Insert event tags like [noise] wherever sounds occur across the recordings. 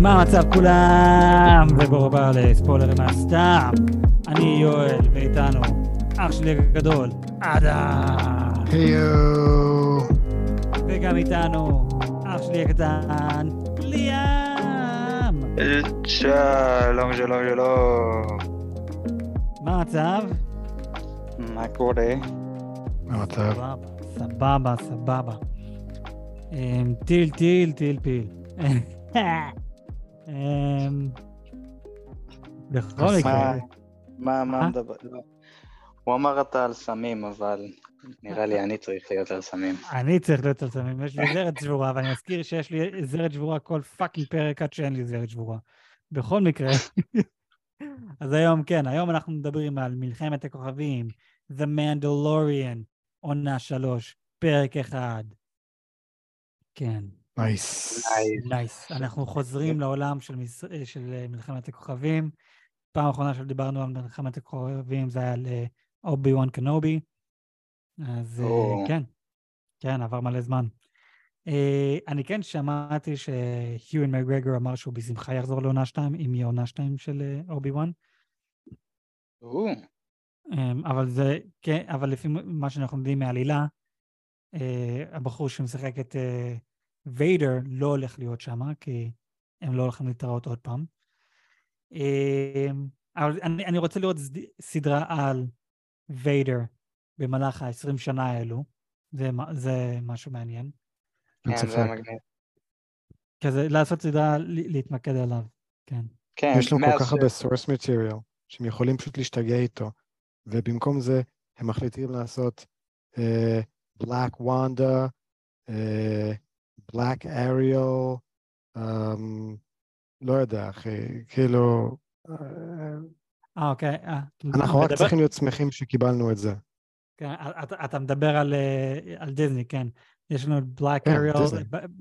מה המצב כולם? וברור הבא לספוילרים מהסתם. אני יואל, ואיתנו אח שלי הגדול, אדם. היו. וגם איתנו אח שלי הקטן, ליאם. שלום, שלום, שלום. מה המצב? מה קורה? מה המצב? סבבה, סבבה, סבבה. אמ, טיל, טיל, טיל, פיל. [laughs] אמ, בכל מקרה, מה, מה אה? מדבר? לא. הוא אמר אתה על סמים, אבל נראה לי אני צריך להיות על סמים. אני צריך להיות על סמים, יש לי זרת שבורה, ואני מזכיר שיש לי זרת שבורה כל fucking פרק עד שאין לי זרת שבורה. בכל מקרה, [laughs] אז היום, כן, היום אנחנו מדברים על מלחמת הכוכבים, The Mandalorian, עונה שלוש, פרק אחד. כן, nice. nice. אנחנו חוזרים לעולם של, מס... של אה, מלחמת הכוכבים. פעם אחרונה שדיברנו על מלחמת הכוכבים זה היה על אה, אובי וואן קנובי. אז אה, או. כן, כן, עבר מלא זמן. אה, אני כן שמעתי שיואן מקגרגור אמר שהוא בשמחה יחזור לעונה 2, אם יהיה עונה 2 של אה, אובי וואן. או, אמ, אבל זה, כן, אבל לפי מה שאנחנו יודעים מהעלילה, אה, הבחור שמשחק את אה, ויידר לא הולך להיות שם, כי הם לא הולכים להתראות עוד פעם. אמ, אבל אני, אני רוצה לראות סד- סדרה על ויידר במהלך ה-20 שנה האלו. זה, זה משהו מעניין. כן, זה. מגניב. כזה לעשות סדרה, להתמקד עליו, כן. כן, יש לנו כל כך הרבה source material, שהם יכולים פשוט להשתגע איתו, ובמקום זה הם מחליטים לעשות אה, Black Wanda, אה, Black Ariel, אמ, לא יודע, אחי, כאילו, אה, אה, אוקיי. אה, אנחנו רק מדבר- צריכים להיות שמחים שקיבלנו את זה. כן, אתה, אתה מדבר על, אה, על דיסני, כן. יש לנו את בלק כן, אריאל, דיסני.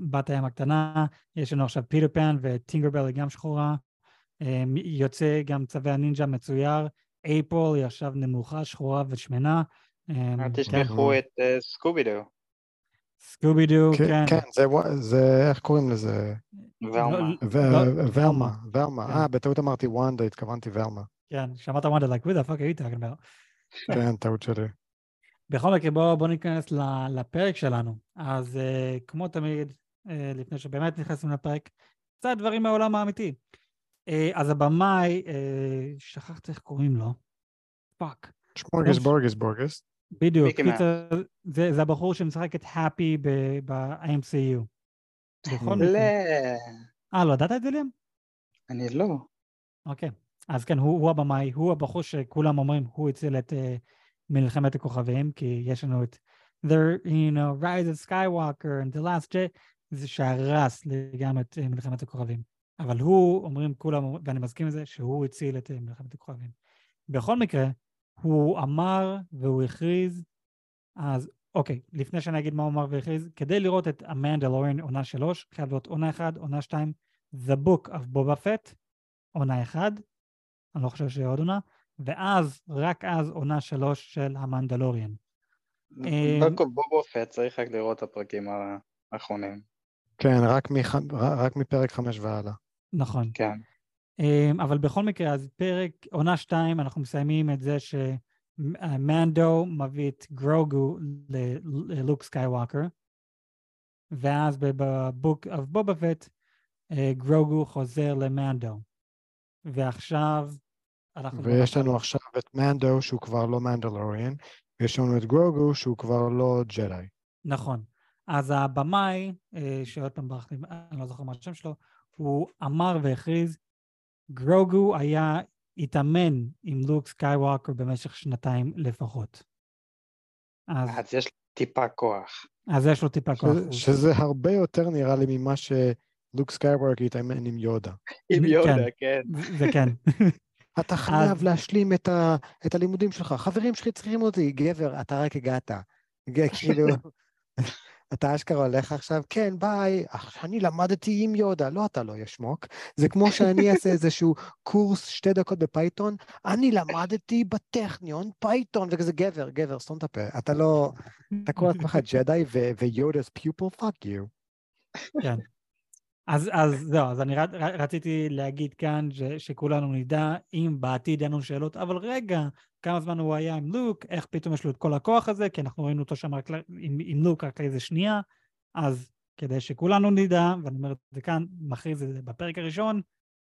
בת הים הקטנה, יש לנו עכשיו פיטר פן וטינקרבל היא גם שחורה. אה, יוצא גם צבי הנינג'ה מצויר. אייפריל היא עכשיו נמוכה, שחורה ושמנה. אה, אל כן. תשכחו את אה, סקובי-דו. סקובי דו, כן, כן. כן, זה זה, איך קוראים לזה? ולמה. לא- ו- לא- ולמה, ולמה. כן. אה, בטעות אמרתי וונדה, התכוונתי ולמה. כן, שמעת וונדה, like, who the fuck are you talking about? כן, טעות שלי. בכל מקרה, בואו בוא ניכנס ל- לפרק שלנו. אז אה, כמו תמיד, אה, לפני שבאמת נכנסים לפרק, קצת דברים מהעולם האמיתי. אה, אז הבמאי, אה, שכחתי איך קוראים לו, fuck. שמורגס בורגס בורגס. בדיוק, קיצר, זה, זה הבחור שמשחק את האפי ב-MCU. בכל לא, מקרה. אה, לא ידעת את זה ליאם? אני לא. אוקיי. אז כן, הוא, הוא הבמאי, הוא הבחור שכולם אומרים, הוא הציל את אה, מלחמת הכוכבים, כי יש לנו את The, you know, Rise of Skywalker and The Last Jet, זה שהרס לגמרי את uh, מלחמת הכוכבים. אבל הוא, אומרים כולם, ואני מסכים עם זה, שהוא הציל את uh, מלחמת הכוכבים. בכל מקרה, הוא אמר והוא הכריז, אז אוקיי, לפני שאני אגיד מה הוא אמר והכריז, כדי לראות את המנדלוריין עונה שלוש, חייב להיות עונה אחת, עונה שתיים, The Book of Boba Fett, עונה אחד, אני לא חושב שיהיה עוד עונה, ואז, רק אז עונה שלוש של המנדלוריאן. בקו בובו פט צריך רק לראות את הפרקים האחרונים. כן, רק מח- ר- רק מפרק חמש והלאה. נכון. כן. אמ, אבל בכל מקרה, אז פרק, עונה שתיים, אנחנו מסיימים את זה שמנדו מביא את גרוגו ללוק סקייווקר, ואז ב book of בובה פט, אה, גרוגו חוזר למנדו. ועכשיו אנחנו... ויש לנו עכשיו את מנדו שהוא כבר לא מנדלוריאן, ויש לנו את גרוגו שהוא כבר לא ג'די. נכון. אז הבמאי, אה, שעוד פעם ברח לי, אני לא זוכר מה השם שלו, הוא אמר והכריז, גרוגו היה, התאמן עם לוק סקייווקר במשך שנתיים לפחות. אז, אז יש טיפה כוח. אז יש לו טיפה כוח. שזה- הרבה יותר נראה לי ממה שלוק סקייווקר התאמן עם יודה. עם כן. יודה, כן. זה כן. [laughs] אתה חייב להשלים את, ה, את הלימודים שלך. חברים שלי צריכים אותי. גבר, אתה רק הגעת. [laughs] כאילו, אתה אשכרה הולך עכשיו, כן, ביי, אני למדתי עם יודה. לא, אתה לא יא שמוק. זה כמו שאני אעשה איזשהו קורס שתי דקות בפייתון, אני למדתי בטכניון פייתון, וכזה גבר, גבר, סתום את הפה. אתה לא, אתה קורא לעצמך ג'די ויודה's pupil, fuck you. כן. אז, אז זהו, אז אני רציתי להגיד כאן ש, שכולנו נדע אם בעתיד אין לנו שאלות, אבל רגע, כמה זמן הוא היה עם לוק, איך פתאום יש לו את כל הכוח הזה, כי אנחנו ראינו אותו שם רק עם, עם לוק רק לאיזה שנייה, אז כדי שכולנו נדע, ואני אומר את זה כאן, מכריז את זה בפרק הראשון,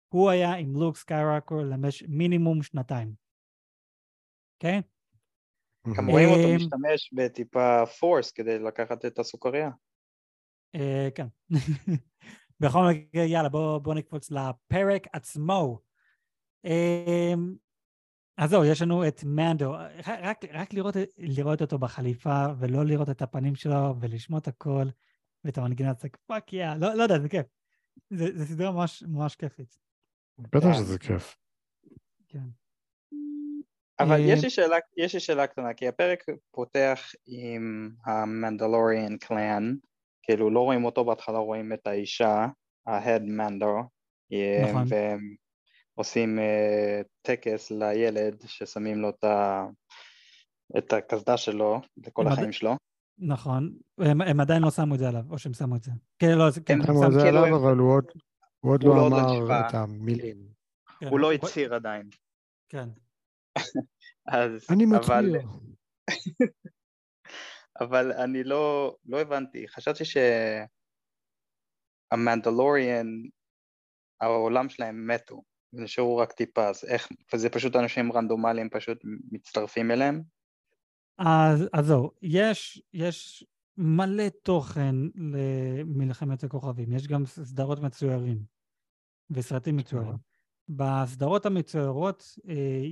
הוא היה עם לוק סקיירקר למש מינימום שנתיים. אוקיי? Okay? גם רואים אותו משתמש בטיפה force כדי לקחת את הסוכריה. אה, כן. [laughs] בכל מקרה, יאללה, בואו בוא נקפוץ לפרק עצמו. אז זהו, יש לנו את מנדו. רק, רק לראות, לראות אותו בחליפה, ולא לראות את הפנים שלו, ולשמוע את הכל, ואת המנגינה, זה fuck yeah, לא, לא יודע, זה כיף. זה, זה סדרה ממש, ממש כיפית. בטח שזה כיף. כן. אבל יש לי, שאלה, יש לי שאלה קטנה, כי הפרק פותח עם המנדלוריאן קלאן, כאילו לא רואים אותו בהתחלה, רואים את האישה, ההד מנדו, נכון. והם עושים uh, טקס לילד ששמים לו את, ה, את הקסדה שלו לכל החיים שלו. נכון, הם, הם עדיין לא שמו את זה עליו, או שהם שמו את זה. כן, לא, כן, הם שמו את זה כאילו עליו, אבל הוא עוד, הוא עוד לא, לא אמר את המילים. כן. הוא לא הצהיר עדיין. כן. [laughs] אז, אני מצהיר. [laughs] אבל אני לא, לא הבנתי, חשבתי שהמנדלוריאן, העולם שלהם מתו, נשארו רק טיפה, אז איך, וזה פשוט אנשים רנדומליים פשוט מצטרפים אליהם? אז, אז זהו, יש, יש מלא תוכן למלחמת הכוכבים, יש גם סדרות מצוירים וסרטים מצוירים. בסדרות המצוירות אה,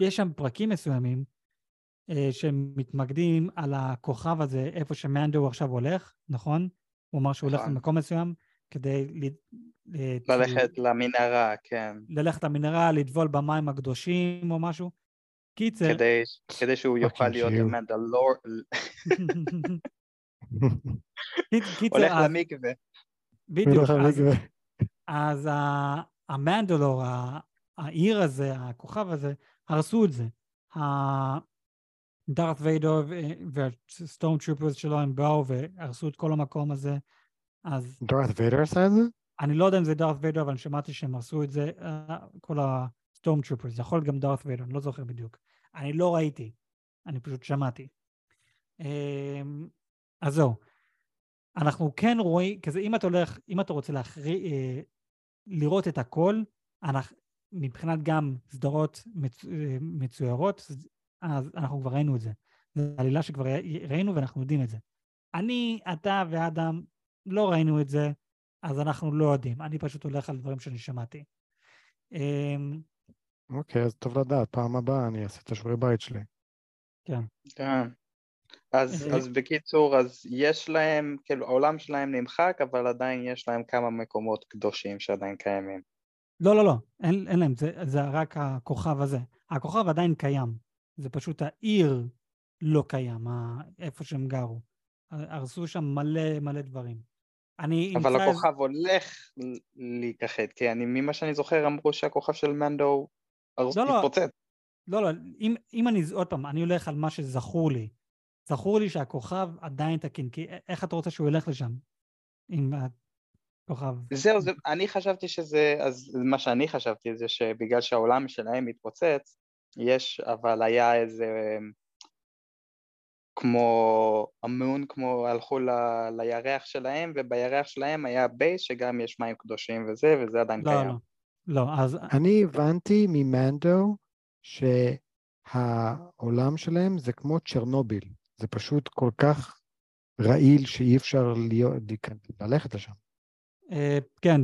יש שם פרקים מסוימים אה, שמתמקדים על הכוכב הזה, איפה שמאנדו עכשיו הולך, נכון? הוא אמר שהוא הולך נכון. למקום מסוים כדי... ללכת למנהרה, כן. ללכת למנהרה, לטבול במים הקדושים או משהו. קיצר... כדי, כדי שהוא יוכל להיות מנדלור... [laughs] קיצר, הולך למקווה. בדיוק. אז, אז המנדלור, העיר הזה, הכוכב הזה, הרסו את זה. דארת ויידור והסטון טרופרס שלו הם באו והרסו את כל המקום הזה, אז... דארת ויידור עשה את זה? אני לא יודע אם זה דארת ויידור, אבל אני שמעתי שהם הרסו את זה, uh, כל הסטון טרופרס, זה יכול להיות גם דארת ויידור, אני לא זוכר בדיוק. אני לא ראיתי, אני פשוט שמעתי. Um, אז זהו. אנחנו כן רואים, כזה אם אתה הולך, אם אתה רוצה להחרי, uh, לראות את הכל, אנחנו, מבחינת גם סדרות מצו, uh, מצוירות, אז אנחנו כבר ראינו את זה. זו עלילה שכבר ראינו ואנחנו יודעים את זה. אני, אתה ואדם לא ראינו את זה, אז אנחנו לא יודעים. אני פשוט הולך על דברים שאני שמעתי. אמ, אוקיי, אז טוב לדעת, פעם הבאה אני אעשה את השיעורי בית שלי. כן. כן. אז, אז בקיצור, אז יש להם, כאילו העולם שלהם נמחק, אבל עדיין יש להם כמה מקומות קדושים שעדיין קיימים. לא, לא, לא, אין, אין להם, זה, זה רק הכוכב הזה. הכוכב עדיין קיים. זה פשוט העיר לא קיים, איפה שהם גרו. הרסו שם מלא מלא דברים. אני אבל הכוכב איזה... הולך להיכחד, כי אני, ממה שאני זוכר אמרו שהכוכב של מנדו. לא, לא, התפוצץ. לא, לא, אם, אם אני, עוד פעם, אני הולך על מה שזכור לי. זכור לי שהכוכב עדיין תקין, כי איך אתה רוצה שהוא ילך לשם? עם הכוכב. זהו, זה, אני חשבתי שזה, אז מה שאני חשבתי זה שבגלל שהעולם שלהם מתפוצץ, יש, אבל היה איזה כמו המון, כמו הלכו ל, לירח שלהם, ובירח שלהם היה בייס שגם יש מים קדושים וזה, וזה עדיין לא, קיים. לא, לא, אז... אני הבנתי ממנדו שהעולם שלהם זה כמו צ'רנוביל, זה פשוט כל כך רעיל שאי אפשר להיות, ללכת לשם. אה, כן,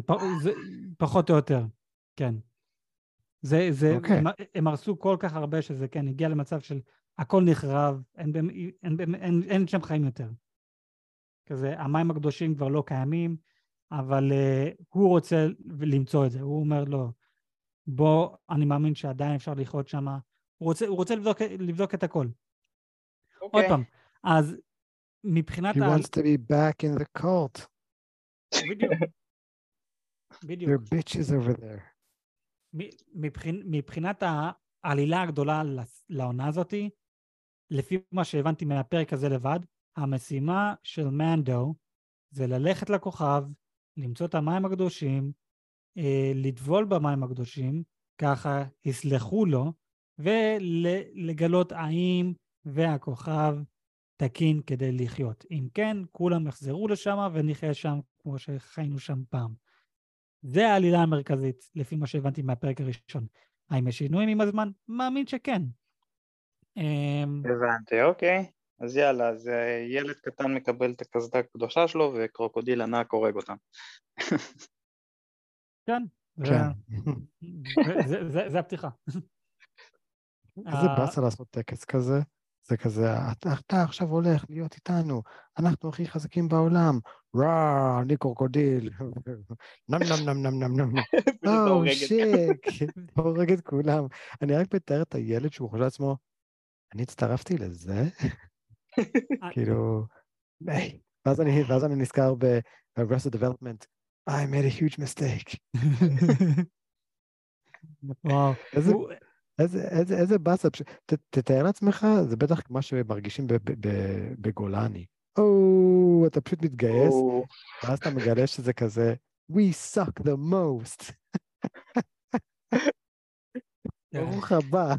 פחות או יותר, כן. זה, זה, okay. אוקיי. הם, הם הרסו כל כך הרבה שזה כן, הגיע למצב של הכל נחרב, אין, אין, אין, אין, אין שם חיים יותר. כזה, המים הקדושים כבר לא קיימים, אבל uh, הוא רוצה למצוא את זה, הוא אומר לו, בוא, אני מאמין שעדיין אפשר לחיות שם, הוא רוצה, הוא רוצה לבדוק, לבדוק את הכל. Okay. עוד אוקיי. פעם, אז מבחינת... He ה... wants to be back in the cult. בדיוק. בדיוק. There are bitches over there. מבחינ, מבחינת העלילה הגדולה לעונה הזאתי, לפי מה שהבנתי מהפרק הזה לבד, המשימה של מנדו זה ללכת לכוכב, למצוא את המים הקדושים, אה, לטבול במים הקדושים, ככה יסלחו לו, ולגלות האם והכוכב תקין כדי לחיות. אם כן, כולם יחזרו לשם ונחיה שם כמו שחיינו שם פעם. זה העלילה המרכזית, לפי מה שהבנתי מהפרק הראשון. האם יש שינויים עם הזמן? מאמין שכן. אמ, הבנתי, אוקיי. אז יאללה, אז אה, ילד קטן מקבל את הקסדה הקדושה שלו וקרוקודיל ענק הורג אותם. כן, כן. [laughs] זה הפתיחה. איזה באסה לעשות טקס כזה. זה כזה, אתה עכשיו הולך להיות איתנו, אנחנו הכי חזקים בעולם, רע, אני קורקודיל, [laughs] נם נם נם נם נם נם, [laughs] או שיק, הורג את כולם. אני רק מתאר את הילד שהוא חושב לעצמו, אני הצטרפתי לזה? כאילו, ואז אני נזכר ב-Arrested Development, I made a huge mistake. וואו. איזה, איזה, איזה באסה, ת, תתאר לעצמך, זה בטח מה שמרגישים בגולני. או, אתה פשוט מתגייס, ואז אתה מגלה שזה כזה, We suck the most. ברוך הבא.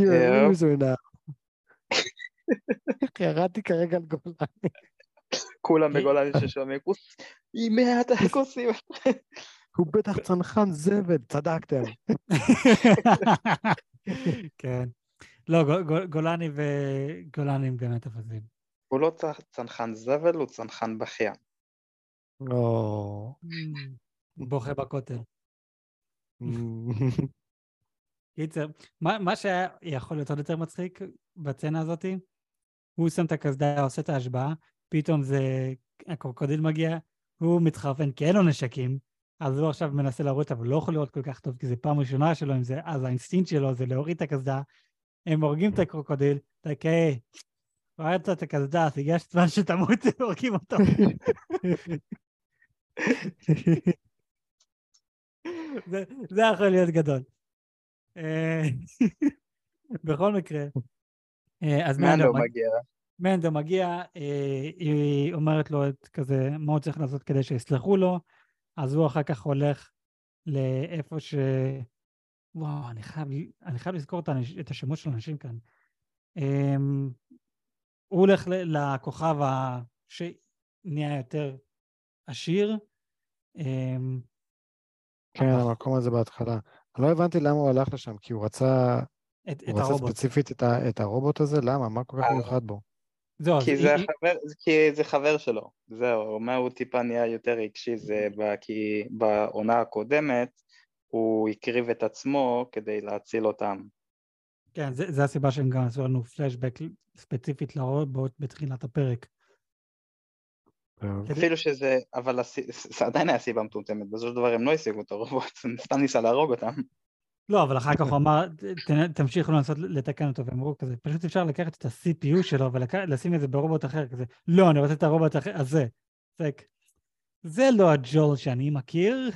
You're a loser now. ירדתי כרגע על גולני. כולם בגולני ששומעים, היא מעט הכוסים. הוא בטח צנחן זבל, צדקתם. כן. לא, גולני וגולני הם באמת אפסים. הוא לא צנחן זבל, הוא צנחן בכיין. או... בוכה בכותל. [laughs] קיצר, מה שהיה יכול להיות עוד יותר מצחיק בצנה הזאתי, הוא שם את הקסדה, עושה את ההשבעה, פתאום זה, הקרוקודיל מגיע, הוא מתחרפן כי אין לו נשקים, אז הוא עכשיו מנסה להוריד, אבל לא יכול לראות כל כך טוב, כי זו פעם ראשונה שלו עם זה, אז האינסטינקט שלו זה להוריד את הקסדה, הם הורגים את הקרוקודיל, אתה אוקיי, הורדת את הקסדה, אז הגיע זמן שתמות, [laughs] הורגים אותו. [laughs] זה, זה יכול להיות גדול. אה, [laughs] בכל מקרה, אה, אז מנדו מגיע. מנדו מגיע, אה, היא אומרת לו את כזה, מה הוא צריך לעשות כדי שיסלחו לו, אז הוא אחר כך הולך לאיפה ש... וואו, אני חייב, אני חייב לזכור את, השמות של האנשים כאן. הוא הולך לכוכב ה... שנהיה יותר עשיר. כן. המקום הזה בהתחלה. אני לא הבנתי למה הוא הלך לשם, כי הוא רצה... את, הוא את רצה הרובוט. ספציפית את, ה... את הרובוט הזה? למה? מה כל כך אה. מיוחד בו? זהו, כי, זה היא... חבר, כי זה חבר שלו, זהו, מה הוא טיפה נהיה יותר רגשי, זה כי בעונה הקודמת הוא הקריב את עצמו כדי להציל אותם. כן, זה, זה הסיבה שהם גם עשו לנו פלשבק ספציפית לרובוט בתחילת הפרק. אפילו שזה, אבל זה עדיין היה סיבה מטומטמת, בסופו של דבר הם לא השיגו את הרובוט, [laughs] סתם ניסה להרוג אותם. לא, אבל אחר כך הוא אמר, תמשיכו לנסות לתקן אותו, והם אמרו כזה, פשוט אפשר לקחת את ה-CPU שלו ולשים את זה ברובוט אחר, כזה, לא, אני רוצה את הרובוט הזה. זה, זה לא הג'ול שאני מכיר.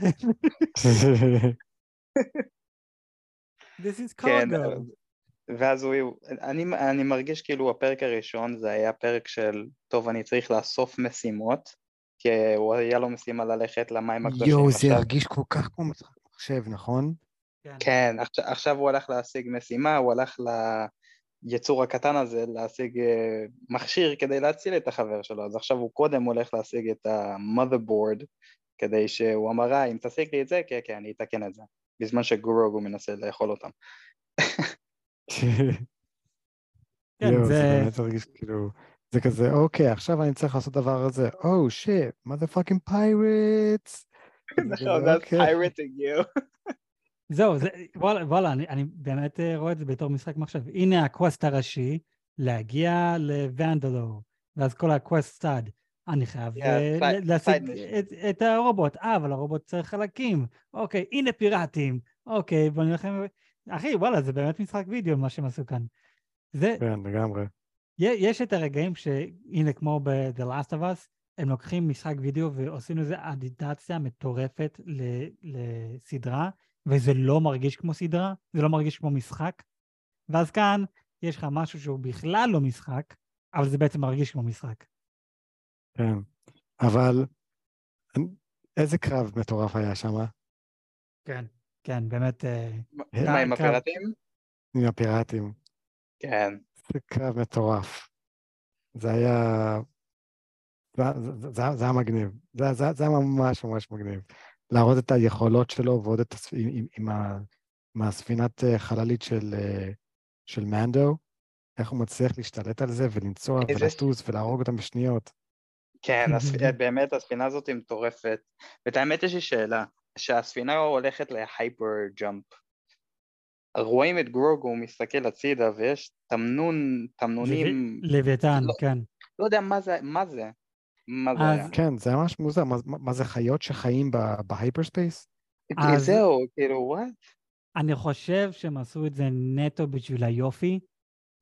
[laughs] This is כן, ואז הוא, אני, אני מרגיש כאילו הפרק הראשון זה היה פרק של, טוב, אני צריך לאסוף משימות, כי הוא היה לו משימה ללכת למים הקדושים. יואו, זה הרגיש כל כך כמו משחק מחשב, נכון? כן, כן עכשיו, עכשיו הוא הלך להשיג משימה, הוא הלך ליצור הקטן הזה להשיג אה, מכשיר כדי להציל את החבר שלו, אז עכשיו הוא קודם הולך להשיג את ה-motherboard כדי שהוא אמר, אה, אם תשיג לי את זה, כן, כן, אני אתקן את זה, בזמן שגורוגו מנסה לאכול אותם. [laughs] כן, זה... זה באמת הרגיש כאילו, זה כזה, אוקיי, עכשיו אני צריך לעשות דבר הזה, oh shit, motherfucking pirates. [laughs] נכון, that's אוקיי. pirating you. [laughs] זהו, זה, וואלה, וואלה אני, אני באמת אה, רואה את זה בתור משחק מחשב. הנה ה quest הראשי, להגיע למנדלור, ואז כל ה quest צד. אני חייב yeah, אה, להשיג את, את הרובוט. אה, אבל הרובוט צריך חלקים. אוקיי, הנה פיראטים. אוקיי, בוא נלחם... אחי, וואלה, זה באמת משחק וידאו, מה שהם עשו כאן. זה... כן, לגמרי. יש את הרגעים שהנה, כמו ב-The Last of Us, הם לוקחים משחק וידאו ועושים לזה אדיטציה מטורפת לסדרה, וזה לא מרגיש כמו סדרה, זה לא מרגיש כמו משחק, ואז כאן יש לך משהו שהוא בכלל לא משחק, אבל זה בעצם מרגיש כמו משחק. כן. אבל איזה קרב מטורף היה שם? כן, כן, באמת... אה, מה, עם הפיראטים? עם הפיראטים. כן. זה קרב מטורף. זה היה... זה, זה, זה היה מגניב. זה, זה, זה היה ממש ממש מגניב. להראות את היכולות שלו ועוד את הספ... עם, הספינת אה, חללית של, אה, של מנדו, איך הוא מצליח להשתלט על זה ולנסוע ולטוס ולהרוג אותם בשניות. כן, הספ... [laughs] באמת הספינה הזאת היא מטורפת. ואת האמת יש לי שאלה, שהספינה הולכת ל hyper jump. רואים את גרוגו מסתכל הצידה ויש תמנון, תמנונים... לוויתן, לא, כן. לא יודע מה זה, מה זה. מה זה היה? כן, זה ממש מוזר, מה, מה זה חיות שחיים ב hyperspace? זהו, כאילו, what? אני חושב שהם עשו את זה נטו בשביל היופי,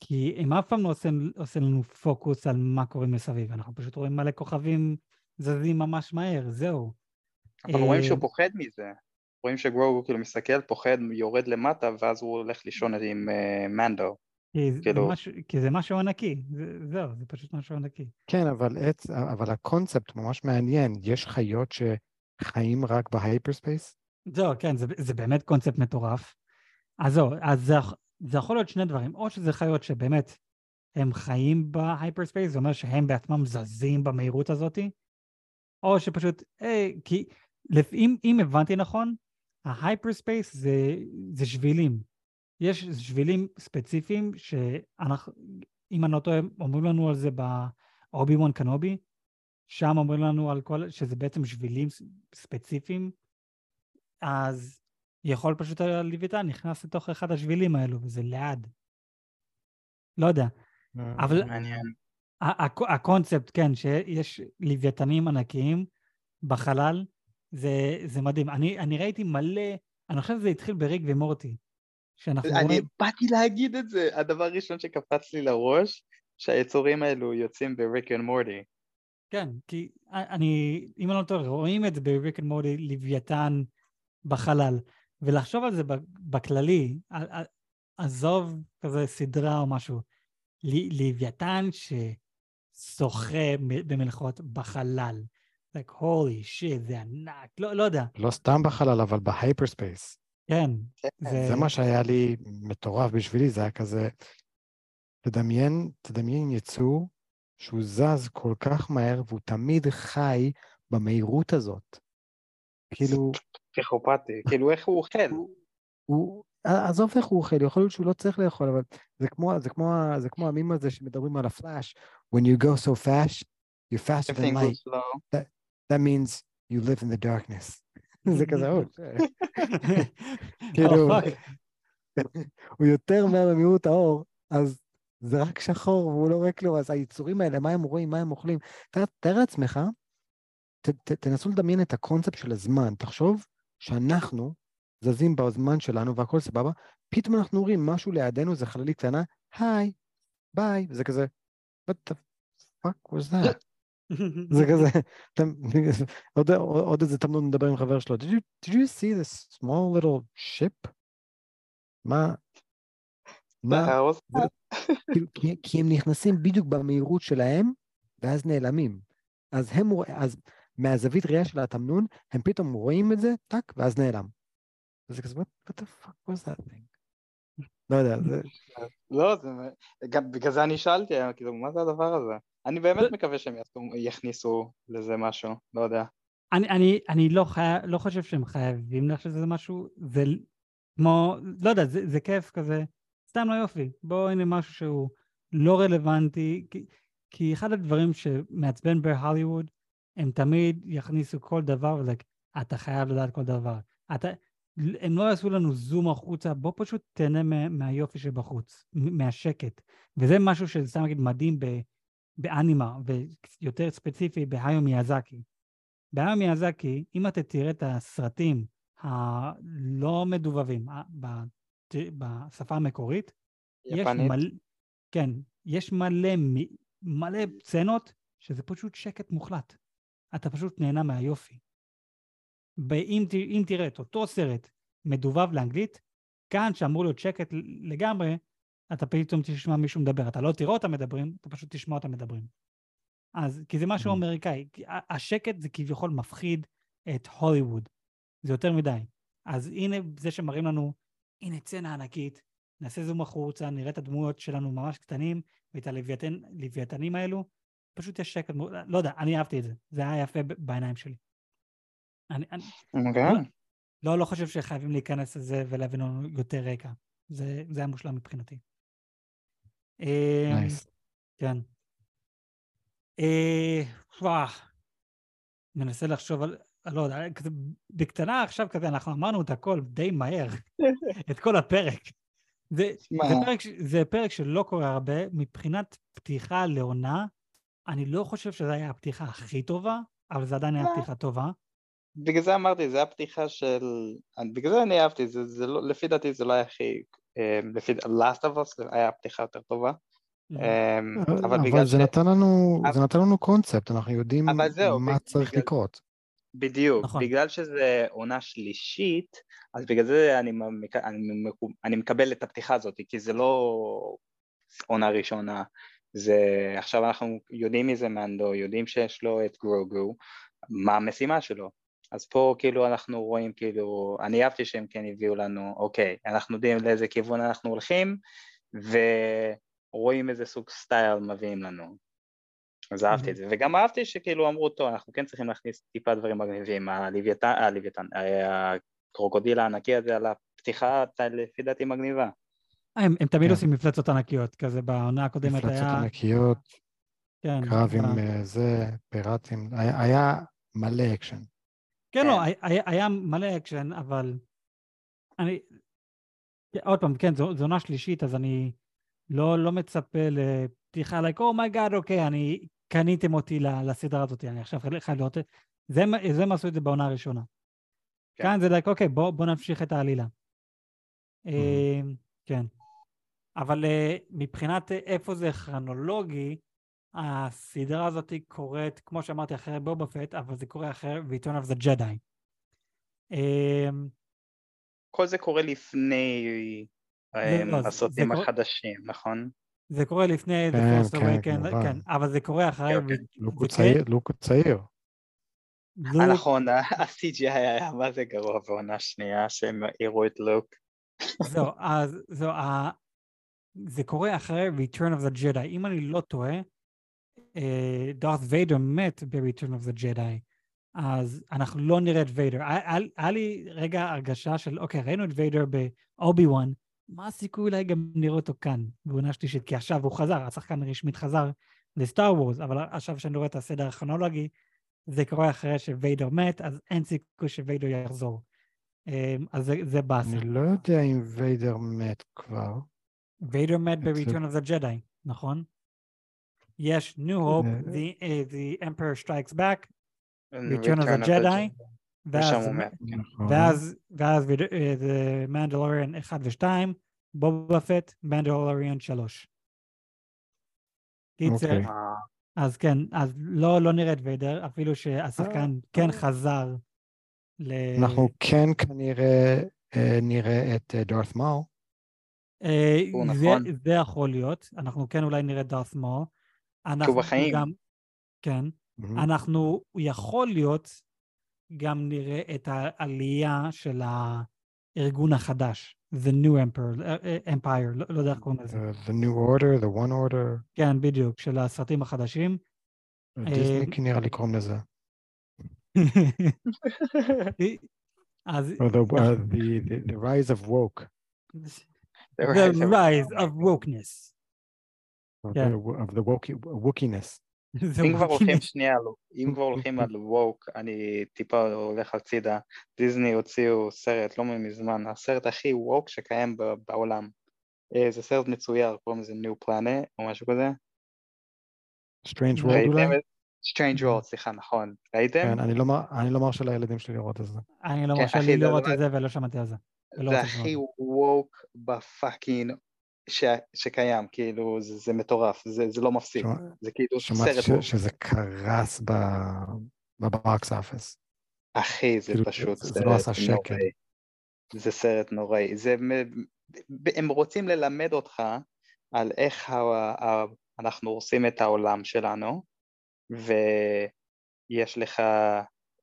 כי הם אף פעם לא עושים, עושים לנו פוקוס על מה קורה מסביב, אנחנו פשוט רואים מלא כוכבים זזים ממש מהר, זהו. אבל רואים שהוא אה, פוחד מזה. רואים שגרוגו כאילו מסתכל, פוחד, יורד למטה, ואז הוא הולך לישון עם אה, מנדו. כי, כאילו... זה משהו, כי זה משהו ענקי, זה, זהו, זה פשוט משהו ענקי. כן, אבל, הקונספט ממש מעניין. יש חיות שחיים רק ב hyperspace? זהו, כן, זה, זה באמת קונספט מטורף. אז זהו, אז זה, זה יכול להיות שני דברים, או שזה חיות שבאמת הם חיים ב hyperspace, זה אומר שהם בעצמם זזים במהירות הזאת, או שפשוט, היי, כי אם, אם הבנתי נכון, ה hyperspace זה, זה שבילים. יש שבילים ספציפיים שאנחנו, אם אני לא טועה, אומרים לנו על זה באובי וון קנובי, שם אומרים לנו על כל, שזה בעצם שבילים ספציפיים, אז יכול פשוט הלוויתן נכנס לתוך אחד השבילים האלו, וזה לאד. לא יודע. אה, אבל... הקונספט, כן, שיש לוויתנים ענקיים בחלל, זה, זה מדהים. אני, אני ראיתי מלא, אני חושב שזה התחיל בריק ומורטי. שאנחנו אני רואים... באתי להגיד את זה, הדבר הראשון שקפץ לי לראש, שהיצורים האלו יוצאים בריק ומורטי. כן, כי אני, אם אני לא טועה, רואים את זה בריק ומורטי, לוויתן בחלל, ולחשוב על זה בכללי, עזוב כזה סדרה או משהו, לוויתן ששוחה במלכות בחלל. Like holy shit, זה ענק, לא, לא יודע. לא סתם בחלל, אבל ב hyperspace. כן. זה... זה מה שהיה לי מטורף בשבילי, זה היה כזה... תדמיין, תדמיין יצור שהוא זז כל כך מהר והוא תמיד חי במהירות הזאת. כאילו... פסיכופתי, כאילו איך הוא אוכל? הוא, עזוב איך הוא אוכל, יכול להיות שהוא לא צריך לאכול, אבל זה כמו, זה כמו, זה כמו המים הזה שמדברים על הפלאש, when you go so fast, you're faster than light. That, that means you live in the darkness. [laughs] זה כזה, או, [laughs] כאילו, [laughs] הוא יותר מהר במהירות האור, אז זה רק שחור והוא לא רואה כלום, אז היצורים האלה, מה הם רואים, מה הם אוכלים. תאר לעצמך, תנסו לדמיין את הקונספט של הזמן, תחשוב שאנחנו זזים בזמן שלנו והכל סבבה, פתאום אנחנו רואים משהו לידינו, זה חללית קטנה, היי, ביי, וזה כזה, what the fuck was that? זה [laughs] כזה, [laughs] עוד, עוד איזה תמנון מדבר עם חבר שלו, did you, did you see this small little ship? מה? מה? [laughs] כאילו, כי, כי הם נכנסים בדיוק במהירות שלהם, ואז נעלמים. אז הם, אז מהזווית ראייה של התמנון, הם פתאום רואים את זה, טאק, ואז נעלם. וזה כזה, what, what the fuck was that thing? לא יודע, זה... [laughs] לא, זה... גם בגלל זה אני שאלתי, כאילו, מה זה הדבר הזה? אני באמת מקווה שהם יכניסו לזה משהו, לא יודע. אני, אני, אני לא, חי... לא חושב שהם חייבים לחשוב שזה משהו, זה כמו, לא יודע, זה, זה כיף כזה, סתם לא יופי, בואו הנה משהו שהוא לא רלוונטי, כי, כי אחד הדברים שמעצבן בהוליווד, הם תמיד יכניסו כל דבר, וזה, אתה חייב לדעת כל דבר. אתה, הם לא יעשו לנו זום החוצה, בוא פשוט תהנה מה, מהיופי שבחוץ, מהשקט. וזה משהו שזה, נגיד, מדהים ב... באנימה, ויותר ספציפי בהיו מיאזקי. בהיו מיאזקי, אם אתה תראה את הסרטים הלא מדובבים בשפה המקורית, יפנית. יש מלא, כן, יש מלא, מלא סצנות שזה פשוט שקט מוחלט. אתה פשוט נהנה מהיופי. אם, אם תראה את אותו סרט מדובב לאנגלית, כאן שאמור להיות שקט לגמרי, אתה פתאום תשמע מישהו מדבר. אתה לא תראה אותם מדברים, אתה פשוט תשמע אותם מדברים. אז, כי זה משהו Mm. אמריקאי. השקט זה כביכול מפחיד את הוליווד. זה יותר מדי. אז הנה זה שמראים לנו, הנה צנע ענקית, נעשה זום החוצה, נראה את הדמויות שלנו ממש קטנים, ואת הלוויתן, לוויתנים האלו, פשוט יש שקט, לא יודע, אני אהבתי את זה. זה היה יפה בעיניים שלי. אני, אני אוקיי. לא, לא חושב שחייבים להיכנס לזה ולהבין לנו יותר רקע. זה, זה היה מושלם מבחינתי. אמ, נייס. כן. אה, וואו. מנסה לחשוב על, לא יודע, כזה בקטנה עכשיו כזה, אנחנו אמרנו את הכל די מהר, [laughs] את כל הפרק. זה. זה, פרק, זה פרק שלא קורה הרבה, מבחינת פתיחה לעונה, אני לא חושב שזו הייתה הפתיחה הכי טובה, אבל זה עדיין לא. פתיחה טובה. בגלל זה אמרתי, זה הפתיחה של... בגלל זה אני אהבתי, זה, זה לא, לפי דעתי זה לא היה הכי... אה, לפי Last of Us היה הפתיחה יותר טובה. אה, אבל בגלל אבל ש... זה נתן לנו, אבל- זה נתן לנו קונספט, אנחנו יודעים אבל זהו, מה ב- צריך בגלל- לקרות. בדיוק, נכון. בגלל שזה עונה שלישית, אז בגלל זה אני, ממק- אני, ממק- אני מקבל את הפתיחה הזאת, כי זה לא עונה ראשונה, זה עכשיו אנחנו יודעים מי זה מנדו, יודעים שיש לו את גרוגו, מה המשימה שלו. אז פה כאילו אנחנו רואים כאילו, אני אהבתי שהם כן הביאו לנו, אוקיי, אנחנו יודעים לאיזה כיוון אנחנו הולכים, ורואים איזה סוג סטייל מביאים לנו. אז אהבתי את זה, וגם אהבתי שכאילו אמרו, טוב, אנחנו כן צריכים להכניס טיפה דברים מגניבים, הלוויתן, הלוויתן, אה, הקרוקודיל הענקי הזה על הפתיחה, לפי דעתי מגניבה. הם, הם תמיד כן. עושים מפלצות ענקיות, כזה בעונה הקודמת מפלצות היה... ענקיות, כן, קרב עם אה, זה, פיראטים, היה- היה מלא אקשן. כן, לא, כן. היה- מלא אקשן, אבל אני... עוד פעם, כן, זו, זו עונה שלישית, אז אני לא, לא מצפה לפתיחה, like, oh my God, אוקיי, אני... קניתם אותי לסדרה הזאת, אני עכשיו חייב לראות... זה, זה מה עשו את זה בעונה הראשונה. כן. כאן זה like, אוקיי, בוא, בוא נמשיך את העלילה. אה, כן. אבל אה, מבחינת אה, איפה זה כרונולוגי, הסדרה הזאת קורית, כמו שאמרתי, אחרי בובה פט, אבל זה קורה אחרי Return of the Jedi. אמ, כל זה קורה לפני לא, זה- הסרטים זה קורה- החדשים, נכון? זה קורה לפני The כן, Force כן, Awakens, כמובן. כן, אבל זה קורה אחרי... אוקיי. ו- לוק הוא וכן, צעיר, לוק הוא צעיר. נכון, ה-CGI היה מה זה גרוע בעונה שנייה, שהם הראו את לוק. זהו, אז זהו, זה קורה אחרי Return of the Jedi. אם אני לא טועה, דארת ויידר מת ב-Return of the Jedi, אז אנחנו לא נראה את ויידר. היה- לי רגע הרגשה של, אוקיי, ראינו את ויידר באובי וואן, מה הסיכוי אולי גם נראה אותו כאן, בעונה שלישית? כי עכשיו הוא חזר, השחקן רשמית חזר לסטאר וורס, אבל עכשיו שאני רואה את הסדר הכרונולוגי, זה קורה אחרי שוויידר מת, אז אין סיכוי שוויידר יחזור. אמ, אז זה, זה באסה. אני לא יודע אם ויידר מת כבר. ויידר מת ב-Return of the Jedi, נכון? יש New Hope, אה, the, uh, the Emperor Strikes Back, Return Return of the Jedi, ואז. ואז, ואז אה, The Mandalorian 1 ו-2, בובה פט, Mandalorian 3. קיצר, אוקיי. אה, אז כן, אז לא, לא נראה את ויידר, אפילו שהשחקן כן חזר ל... אנחנו כן כנראה אה, נראה את אה, דארת מאו. אה, זה, נכון. זה יכול להיות, אנחנו כן אולי נראה דארת מול. אנחנו בחיים. גם, כן, מהמם. אנחנו, יכול להיות, גם נראה את העלייה של הארגון החדש, The New Emperor, אה, אה, Empire, לא, לא יודע איך קוראים לזה. The- The New Order, The One Order. כן, בדיוק, של הסרטים החדשים. דיסני נראה לי קוראים לזה. [laughs] אז the, uh, the, Rise of Woke. The Rise of Wokeness. The, of the woke. זה [laughs] אם כבר הולכים. שנייה, אם כבר [laughs] הולכים על ווק, אני טיפה הולך הצידה. דיסני הוציאו סרט לא מזמן, הסרט הכי ווק שקיים בעולם. אה, זה סרט מצויר, קוראים לזה New Planet או משהו כזה. Strange World אולי? Strange World, סליחה, נכון. ראיתם? כן, אני לא אני לא מרשה לילדים שלי לראות את זה. אני לא כן, מרשה לי לראות את זה ולא שמעתי על זה. זה הכי woke ב fucking ש- שקיים, כאילו, זה זה מטורף, זה זה לא מפסיק. שמע- זה כאילו שמעתי סרט ש- woke. שזה קרס ב box office. אחי, זה כאילו, פשוט זה- סרט זה לא עשה שקל. נוראי. זה סרט נוראי. זה, הם רוצים ללמד אותך על איך ה- ה- אנחנו הורסים את העולם שלנו, ויש לך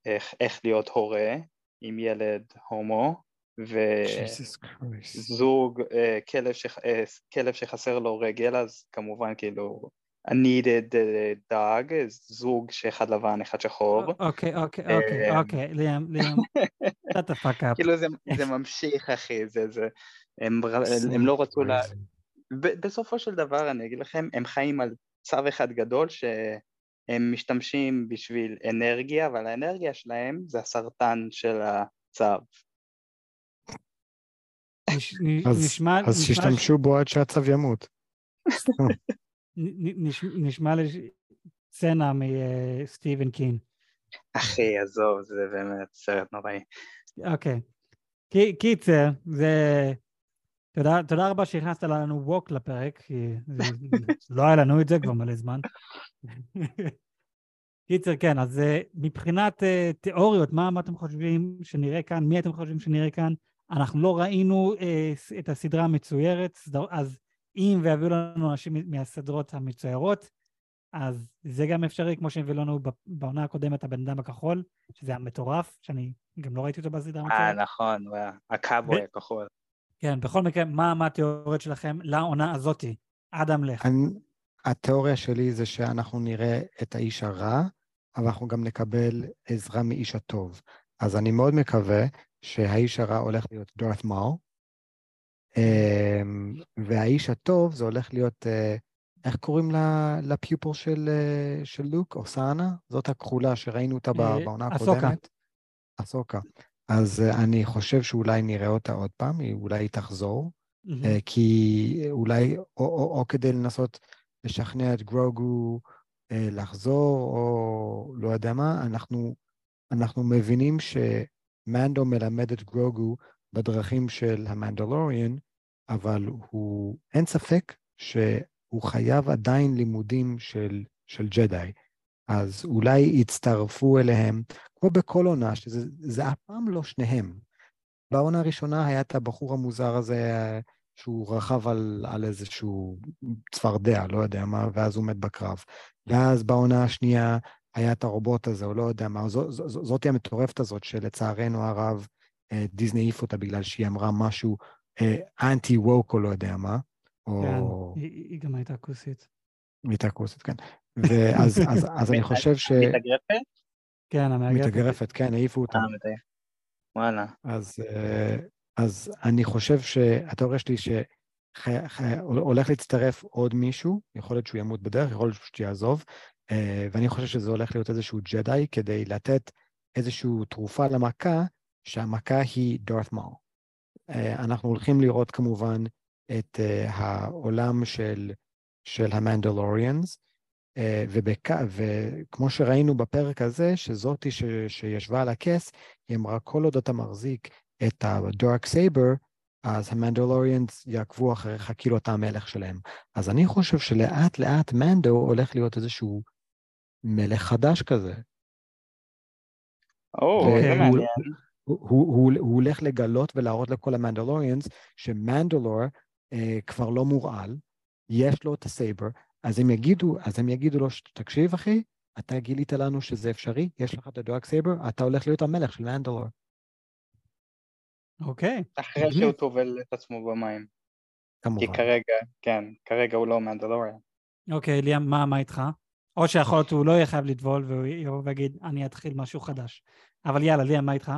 איך, איך להיות הורה עם ילד הומו, וזוג, אה, כלב, שח, אה, כלב שחסר לו רגל, אז כמובן כאילו a needed dog, זוג שאחד לבן, אחד שחור. אוקיי, אוקיי, אוקיי, אוקיי, ליאם, ליאם, [laughs] the fuck up. כאילו זה ממשיך, אחי, זה, זה, הם לא רצו ל... בסופו של דבר, אני אגיד לכם, הם חיים על צו אחד גדול, שהם משתמשים בשביל אנרגיה, אבל האנרגיה שלהם זה הסרטן של הצו. אז שישתמשו בו עד שהצו ימות. נשמע לי סצנה מסטיבן קין. אחי, עזוב, זה באמת סרט נוראי. אוקיי. קיצר, זה... תודה, תודה רבה שהכנסת לנו ווק לפרק, כי זה, [laughs] לא היה לנו את זה כבר מלא זמן. [laughs] קיצר, כן, אז אה, מבחינת uh, תיאוריות, מה, מה אתם חושבים שנראה כאן? מי אתם חושבים שנראה כאן? אנחנו לא ראינו uh, את הסדרה המצוירת, אז אם ויביאו לנו אנשים מהסדרות המצוירות, אז זה גם אפשרי, כמו שהביאו לנו בעונה הקודמת, הבן אדם הכחול, שזה היה מטורף, שאני גם לא ראיתי אותו בסדרה המצוירת. אה, נכון, הקאבוי הכחול. כן, בכל מקרה, מה, מה התיאוריות שלכם לעונה הזאתי? אדם לך. אני, התיאוריה שלי זה שאנחנו נראה את האיש הרע, אבל אנחנו גם נקבל עזרה מאיש הטוב. אז אני מאוד מקווה שהאיש הרע הולך להיות דורת מאו, אמ, והאיש הטוב זה הולך להיות, אה, איך קוראים לפיופל של, אה, של לוק? אוסאנה? זאת הכחולה שראינו אותה אה, בעונה הקודמת. אסוקה. אז אני חושב שאולי נראה אותה עוד פעם, היא אולי תחזור, mm-hmm. כי אולי, או, או, או כדי לנסות לשכנע את גרוגו לחזור, או לא יודע מה, אנחנו, אנחנו מבינים שמנדו מלמד את גרוגו בדרכים של המנדלוריאן, אבל הוא, אין ספק שהוא חייב עדיין לימודים של, של ג'די. אז אולי יצטרפו אליהם, כמו בכל עונה, שזה אף פעם לא שניהם. בעונה הראשונה היה את הבחור המוזר הזה, שהוא רכב על, על איזשהו צפרדע, לא יודע מה, ואז הוא מת בקרב. ואז בעונה השנייה היה את הרובוט הזה, או לא יודע מה, ז, ז, ז, זאתי המטורפת הזאת, שלצערנו הרב, אה, דיסני העיף אותה בגלל שהיא אמרה משהו אנטי אה, ווק או לא יודע מה. או... כן, היא, היא גם הייתה כוסית. היא הייתה כוסית, כן. ואז [laughs] אז, אז אני חושב ש... מתאגרפת? כן, המאגרפת. מתאגרפת, כן, העיפו אותה. אה, וואלה. אז, אז אני חושב שהתיאוריה שלי שהולך להצטרף עוד מישהו, יכול להיות שהוא ימות בדרך, יכול להיות שהוא יעזוב, ואני חושב שזה הולך להיות איזשהו ג'די כדי לתת איזושהי תרופה למכה שהמכה היא דארת מאו. אה, אנחנו הולכים לראות כמובן את אה, העולם של, של המנדלוריאנס, אה, ובק... וכמו שראינו בפרק הזה, שזאתי ש... שישבה על הכס, היא אמרה, כל עוד אתה מחזיק את הדארק סייבר, אז המנדלוריאנס יעקבו אחריך כאילו אתה המלך שלהם. אז אני חושב שלאט לאט מנדו הולך להיות איזשהו מלך חדש כזה. או, oh, זה מעניין. הוא, הוא, הוא הולך לגלות ולהראות לכל ה Mandalorians שמנדלור אה, כבר לא מורעל, יש לו את ה saber, אז הם יגידו, אז הם יגידו לו, תקשיב אחי, אתה גילית לנו שזה אפשרי, יש לך את ה dark saber, אתה הולך להיות המלך של מנדלור. אוקיי. אחרי שהוא טובל את עצמו במים. כמובן. כי כרגע, כן, כרגע הוא לא מנדלוריאן. אוקיי, ליאם, מה, מה איתך? או שיכול להיות הוא לא יהיה חייב לטבול והוא יבוא ויגיד, אני אתחיל משהו חדש. אבל יאללה, ליאם, מה איתך?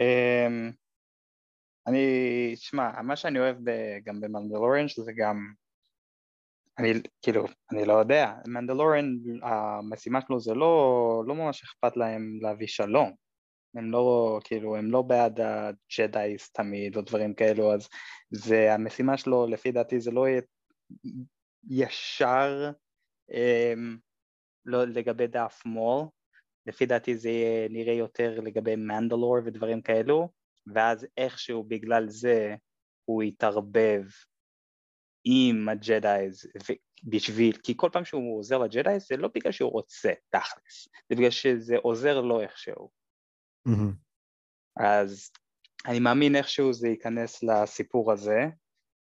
אמ, אני, שמע, מה שאני אוהב גם במנדלוריאן שזה גם, אני כאילו, אני לא יודע, מנדלוריאן, המשימה שלו זה לא, לא ממש אכפת להם להביא שלום, הם לא, כאילו, הם לא בעד הג'דאיס תמיד או דברים כאלו, אז זה, המשימה שלו לפי דעתי זה לא יהיה ישר לא, לגבי דף מול, לפי דעתי זה נראה יותר לגבי מנדלור ודברים כאלו, ואז איכשהו בגלל זה הוא יתערבב עם הג'דאיז בשביל, כי כל פעם שהוא עוזר לג'דאיז זה לא בגלל שהוא רוצה תכלס, זה בגלל שזה עוזר לו איכשהו. Mm-hmm. אז אני מאמין איכשהו זה ייכנס לסיפור הזה,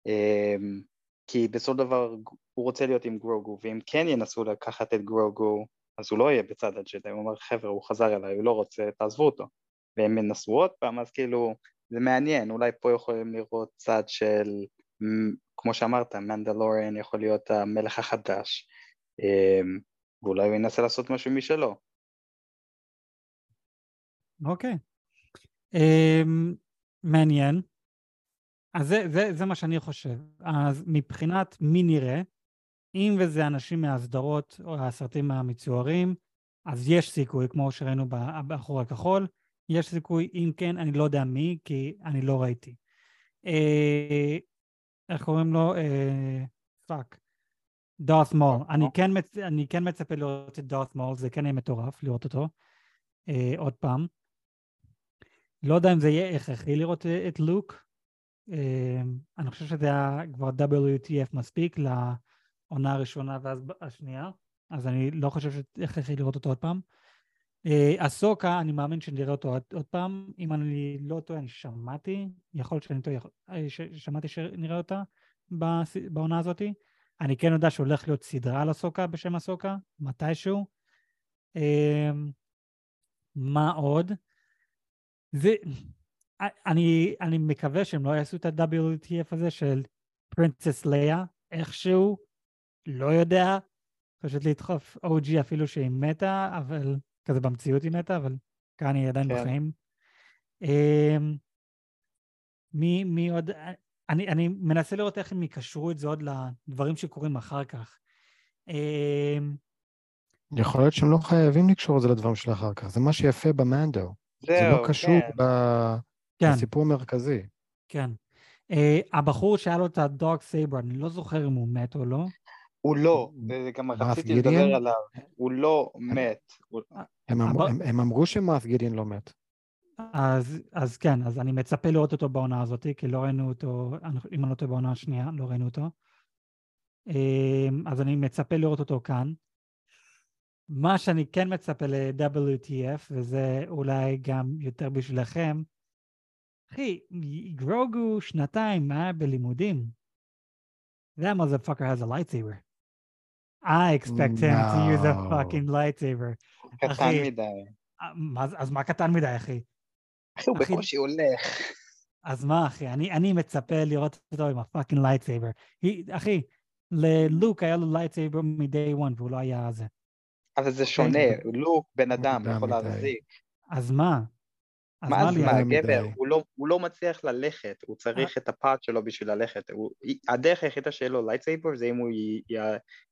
אמ, כי בסופו של דבר הוא רוצה להיות עם גרוגו, ואם כן ינסו לקחת את גרוגו אז הוא לא יהיה בצד הג'די, הוא אומר חבר'ה הוא חזר אליי, הוא לא רוצה, תעזבו אותו. והם ינסו עוד פעם, אז כאילו זה מעניין, אולי פה יכולים לראות צד של, כמו שאמרת, מנדלוריאן יכול להיות המלך החדש, אמ, ואולי הוא ינסה לעשות משהו משלו. אוקיי. Okay. Um, מעניין. אז זה, זה, זה מה שאני חושב. אז מבחינת מי נראה, אם וזה אנשים מהסדרות או הסרטים המצוירים, אז יש סיכוי, כמו שראינו בחור הכחול, יש סיכוי, אם כן, אני לא יודע מי, כי אני לא ראיתי. אה, איך קוראים לו? אה, fuck. דארת מול. אני, כן. אני כן מצפה לראות את דארת מול, זה כן יהיה מטורף לראות אותו. אה, עוד פעם. לא יודע אם זה יהיה הכרחי לראות אה, את לוק. אה, אני חושב שזה היה כבר WTF מספיק לעונה הראשונה ואז השנייה, אז אני לא חושב שהכרחי לראות אותו עוד פעם. אסוקה, אני מאמין שנראה אותו עוד, עוד פעם. אם אני לא טועה, אני שמעתי, יכול להיות שאני טועה, שמעתי שנראה אותה בעונה הזאתי. אני כן יודע שהולך להיות סדרה על אסוקה בשם אסוקה, מתישהו. מה עוד? זה, אני, אני מקווה שהם לא יעשו את ה-WTF הזה של פרינצס לאה, איכשהו, לא יודע, פשוט לדחוף OG אפילו שהיא מתה, אבל, כזה במציאות היא מתה, אבל כאן היא עדיין כן. בחיים. Um, מי, מי עוד, אני, אני מנסה לראות איך הם יקשרו את זה עוד לדברים שקורים אחר כך. Um, יכול להיות שהם לא חייבים לקשור את זה לדברים של אחר כך, זה מה שיפה במנדו. זהו, זה לא קשור כן. כן. בסיפור המרכזי. כן. Uh, הבחור שהיה לו את הדוג סייבר, אני לא זוכר אם הוא מת או לא. הוא לא, וגם רציתי לדבר עליו, הוא לא מת. הם, אמרו, הם, אמרו שמאף גידיאן לא מת. אז, אז כן, אז אני מצפה לראות אותו בעונה הזאת, כי לא ראינו אותו, אם אני לא טועה בעונה השנייה, לא ראינו אותו. אה, אז אני מצפה לראות אותו כאן. מה שאני כן מצפה ל-WTF, וזה אולי גם יותר בשבילכם, אחי, גרוגו שנתיים מה בלימודים. That motherfucker has a lightsaber. I expect him no. to use a fucking lightsaber. קטן מדי. אז מה קטן מדי, אחי? אחי, הוא בקושי הולך. אז מה, אחי? אני, אני מצפה לראות אותו עם ה fucking lightsaber. אחי, ללוק היה לו lightsaber מ-day one, והוא לא היה זה. אבל זה שונה, לוק בן אדם, יכול להחזיק. אז מה? מה אז מה, גבר, הוא לא, הוא לא מצליח ללכת, הוא צריך את ה pod שלו בשביל ללכת. הוא, הדרך היחידה שיהיה לו lightsaber זה אם הוא י, י,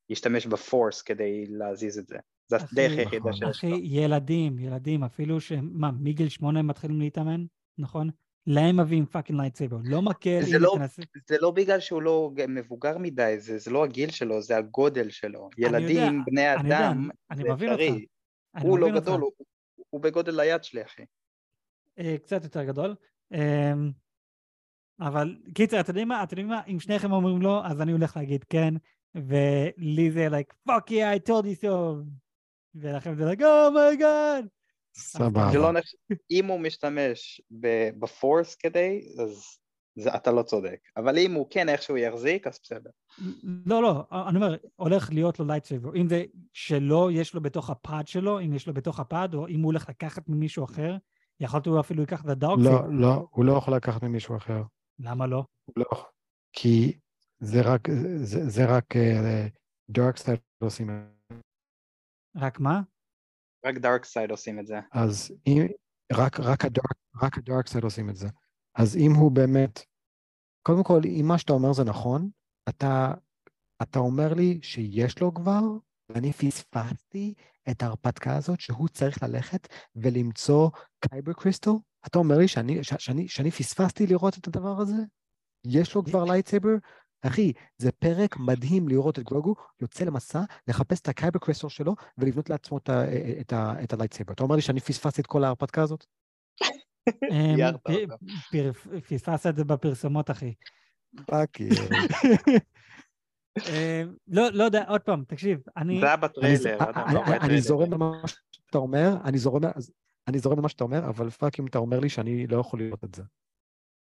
ישתמש ב force כדי להזיז את זה. זה הדרך היחידה שיש לו. אחי, ילדים, ילדים, אפילו שהם, מה, מגיל שמונה הם מתחילים להתאמן, נכון? להם מביאים fucking lightsaber, לא מקל. זה, לא, זה לא בגלל שהוא לא מבוגר מדי, זה, זה לא הגיל שלו, זה הגודל שלו. ילדים, יודע, בני אדם, יודע, אני מבין אותך. הוא לא גדול, הוא, הוא בגודל היד שלי, אחי. אה, קצת יותר גדול. אמ, אבל קיצר, אתם יודעים מה? אתם יודעים מה? אם שניכם אומרים לא, אז אני הולך להגיד כן, ולי זה like, fuck yeah, I told you so. ולכם זה like, oh my god. סבבה. לא אם הוא משתמש ב force כדי, אז זה, אתה לא צודק. אבל אם הוא כן איכשהו יחזיק, אז בסדר. לא, לא, אני אומר, הולך להיות לו lightsaber. אם זה שלו, יש לו בתוך ה pod שלו, אם יש לו בתוך ה pod, או אם הוא הולך לקחת ממישהו אחר, יכולת הוא אפילו ייקח את ה dark לא, לא, הוא לא יכול לקחת ממישהו אחר. למה לא? לא, כי זה רק, זה, זה רק dark uh, side עושים את זה. רק מה? רק dark side עושים את זה. אז אם, רק, רק, ה dark, רק ה dark side עושים את זה. אז אם הוא באמת, קודם כל, אם מה שאתה אומר זה נכון, אתה, אתה אומר לי שיש לו כבר, ואני פספסתי את ההרפתקה הזאת שהוא צריך ללכת ולמצוא kyber crystal? אתה אומר לי שאני, שאני, שאני פספסתי לראות את הדבר הזה? יש לו כבר lightsaber? אחי, זה פרק מדהים לראות את גרוגו יוצא למסע, לחפש את ה kyber crystal שלו ולבנות לעצמו את, את, את ה lightsaber. אתה אומר לי שאני פספסתי את כל ההרפתקה הזאת? אמ, פספסת את זה בפרסומות, אחי. fuck. אה, [laughs] לא, לא יודע, עוד פעם, תקשיב, אני... זה היה בטריילר, אני זורם במה שאתה אומר, אני זורם במה שאתה אומר, אבל fuck אם אתה אומר לי שאני לא יכול לראות את זה.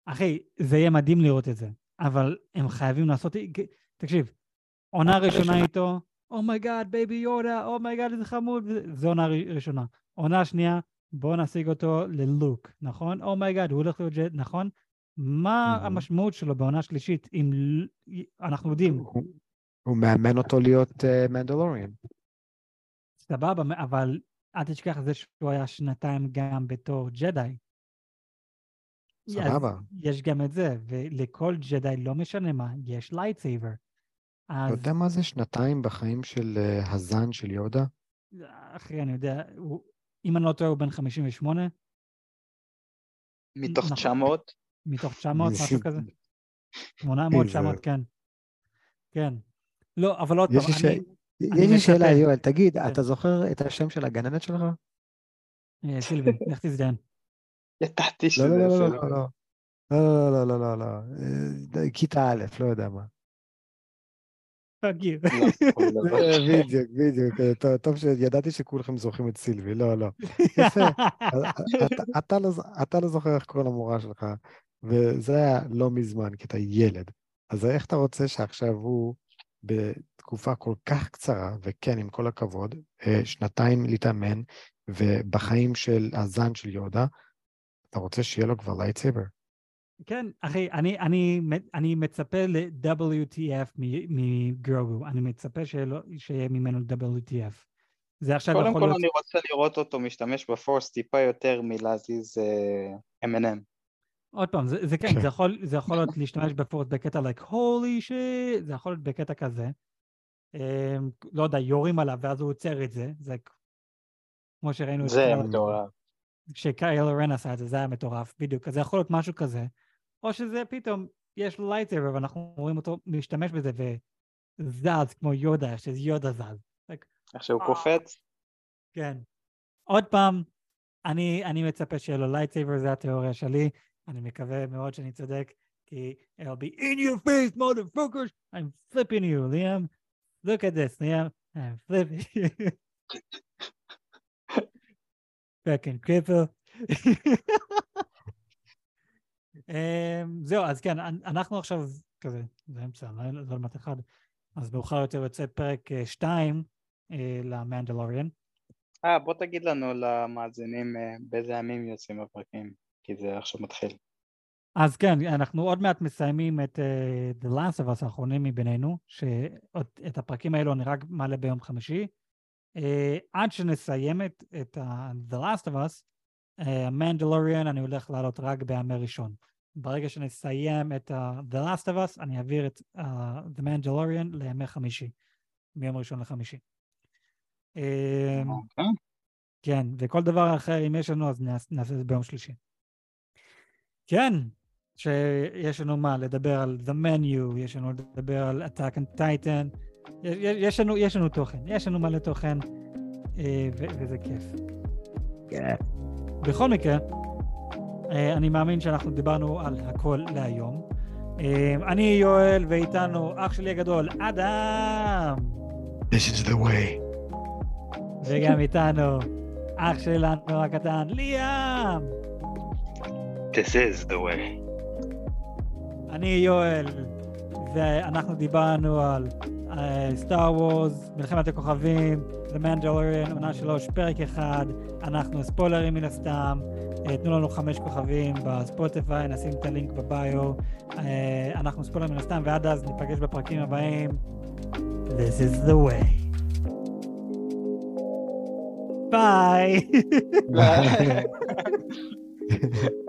אחי, זה יהיה מדהים לראות את זה, אבל הם חייבים לעשות... תקשיב, עונה ראשונה איתו, oh my God, בייבי יודה, oh my God, איזה חמוד, זו עונה ראשונה. עונה שנייה, בואו נשיג אותו ללוק, נכון? oh my God, הוא הולך להיות ג'דיי, נכון? מה. המשמעות שלו בעונה שלישית, אם אנחנו יודעים, הוא- מאמן אותו להיות אה, מנדלוריאן. סבבה, אבל אל תשכח את זה שהוא היה שנתיים גם בתור ג'די. סבבה. יש גם את זה, ולכל ג'די, לא משנה מה, יש lightsaber. אתה אז, יודע מה זה שנתיים בחיים של אה, הזן של יודה? אחי, אני יודע, הוא, אם אני לא טועה, הוא בן 58, מתוך נכון. 900, מתוך 900, משהו [laughs] כזה. 800, איזה- 900, כן. כן. לא, אבל עוד פעם, ש- אני... יש לי שאלה, מצפה. יואל, תגיד, כן. אתה זוכר את השם של הגננת שלך? אה, סילבי, לך תזדיין. ידעתי לא, שזה לא, לא, לא. לא, לא. לא, לא, לא, לא, לא, כיתה א', לא יודע מה. לא, לא [laughs] אה. בדיוק, בדיוק, טוב- שידעתי שכולכם זוכרים את סילבי, לא, לא. [laughs] יפה. לא אתה לא זוכר איך קוראים למורה שלך, וזה היה לא מזמן, כי אתה ילד. אז איך אתה רוצה שעכשיו הוא, בתקופה כל כך קצרה, וכן, עם כל הכבוד, אה, שנתיים להתאמן, ובחיים של הזן של יודה, אתה רוצה שיהיה לו כבר lightsaber? כן, אחי, אני, אני, אני מצפה ל-WTF מגרוגו, אני מצפה שלא- שיהיה ממנו WTF. זה עכשיו קודם יכול כל להיות... אני רוצה לראות אותו משתמש ב force טיפה יותר מלהזיז אה, M&M. עוד פעם, זה, זה כן, כן. זה יכול, זה יכול להיות להשתמש ב force בקטע like holy shit, זה יכול להיות בקטע כזה. Um, לא יודע, יורים עליו ואז הוא עוצר את זה, זה כמו שראינו את זה מטורף. כשקיילו רן עשה את זה, זה היה מטורף, בדיוק. אז זה יכול להיות משהו כזה, או שזה פתאום, יש לו lightsaber ואנחנו רואים אותו משתמש בזה וזז כמו יודה, שזה יודה זז. איך שהוא אה. קופץ. כן. עוד פעם, אני, אני מצפה שיהיה לו lightsaber, זה התיאוריה שלי. אני מקווה מאוד שאני צודק, כי I'll be in your face, motherfuckers, I'm flipping you, Liam. Look at this, Liam. I'm flipping you. [laughs] fucking cripple. [laughs] אמ, זהו, אז כן, אנ- אנחנו עכשיו כזה, זה אמצע, לא לא למטה אחד, אז מאוחר יותר יוצא פרק 2 למנדלוריאן. אה, בוא תגיד לנו למאזינים אה, באיזה ימים יוצאים הפרקים, כי זה עכשיו מתחיל. אז כן, אנחנו עוד מעט מסיימים את uh, The Last of Us האחרונים מבינינו, שאת הפרקים האלו אני רק מעלה ביום חמישי. Uh, עד שנסיים את, את uh, The Last of Us, המנדלוריאן uh, אני הולך לעלות רק בימי ראשון. ברגע שנסיים את uh, The Last of Us, אני אעביר את uh, The Mandalorian לימי חמישי, מיום ראשון לחמישי. Uh, אוקיי. כן, וכל דבר אחר, אם יש לנו, אז נעש- נעשה את זה ביום שלישי. כן, שיש לנו מה לדבר על The Menu, יש לנו לדבר על Attack on Titan, יש, יש, לנו, יש לנו תוכן, יש לנו מלא תוכן, אה, ו- וזה כיף. כן. בכל מקרה, אה, אני מאמין שאנחנו דיברנו על הכל להיום. אה, אני יואל, ואיתנו אח שלי הגדול, אדם, This is the way. וגם איתנו אח שלנו הקטן, ליאם. This is the way. אני יואל, ואנחנו דיברנו על סטאר וורס, מלחמת הכוכבים, The Mandalorian, עונה שלוש, פרק אחד, אנחנו ספוילרים מן הסתם, אה, תנו לנו חמש כוכבים בספוטיפיי, נשים את הלינק בביו, אה, אנחנו ספוילרים מן הסתם, ועד אז ניפגש בפרקים הבאים. This is the way. ביי. Bye. [laughs] [laughs]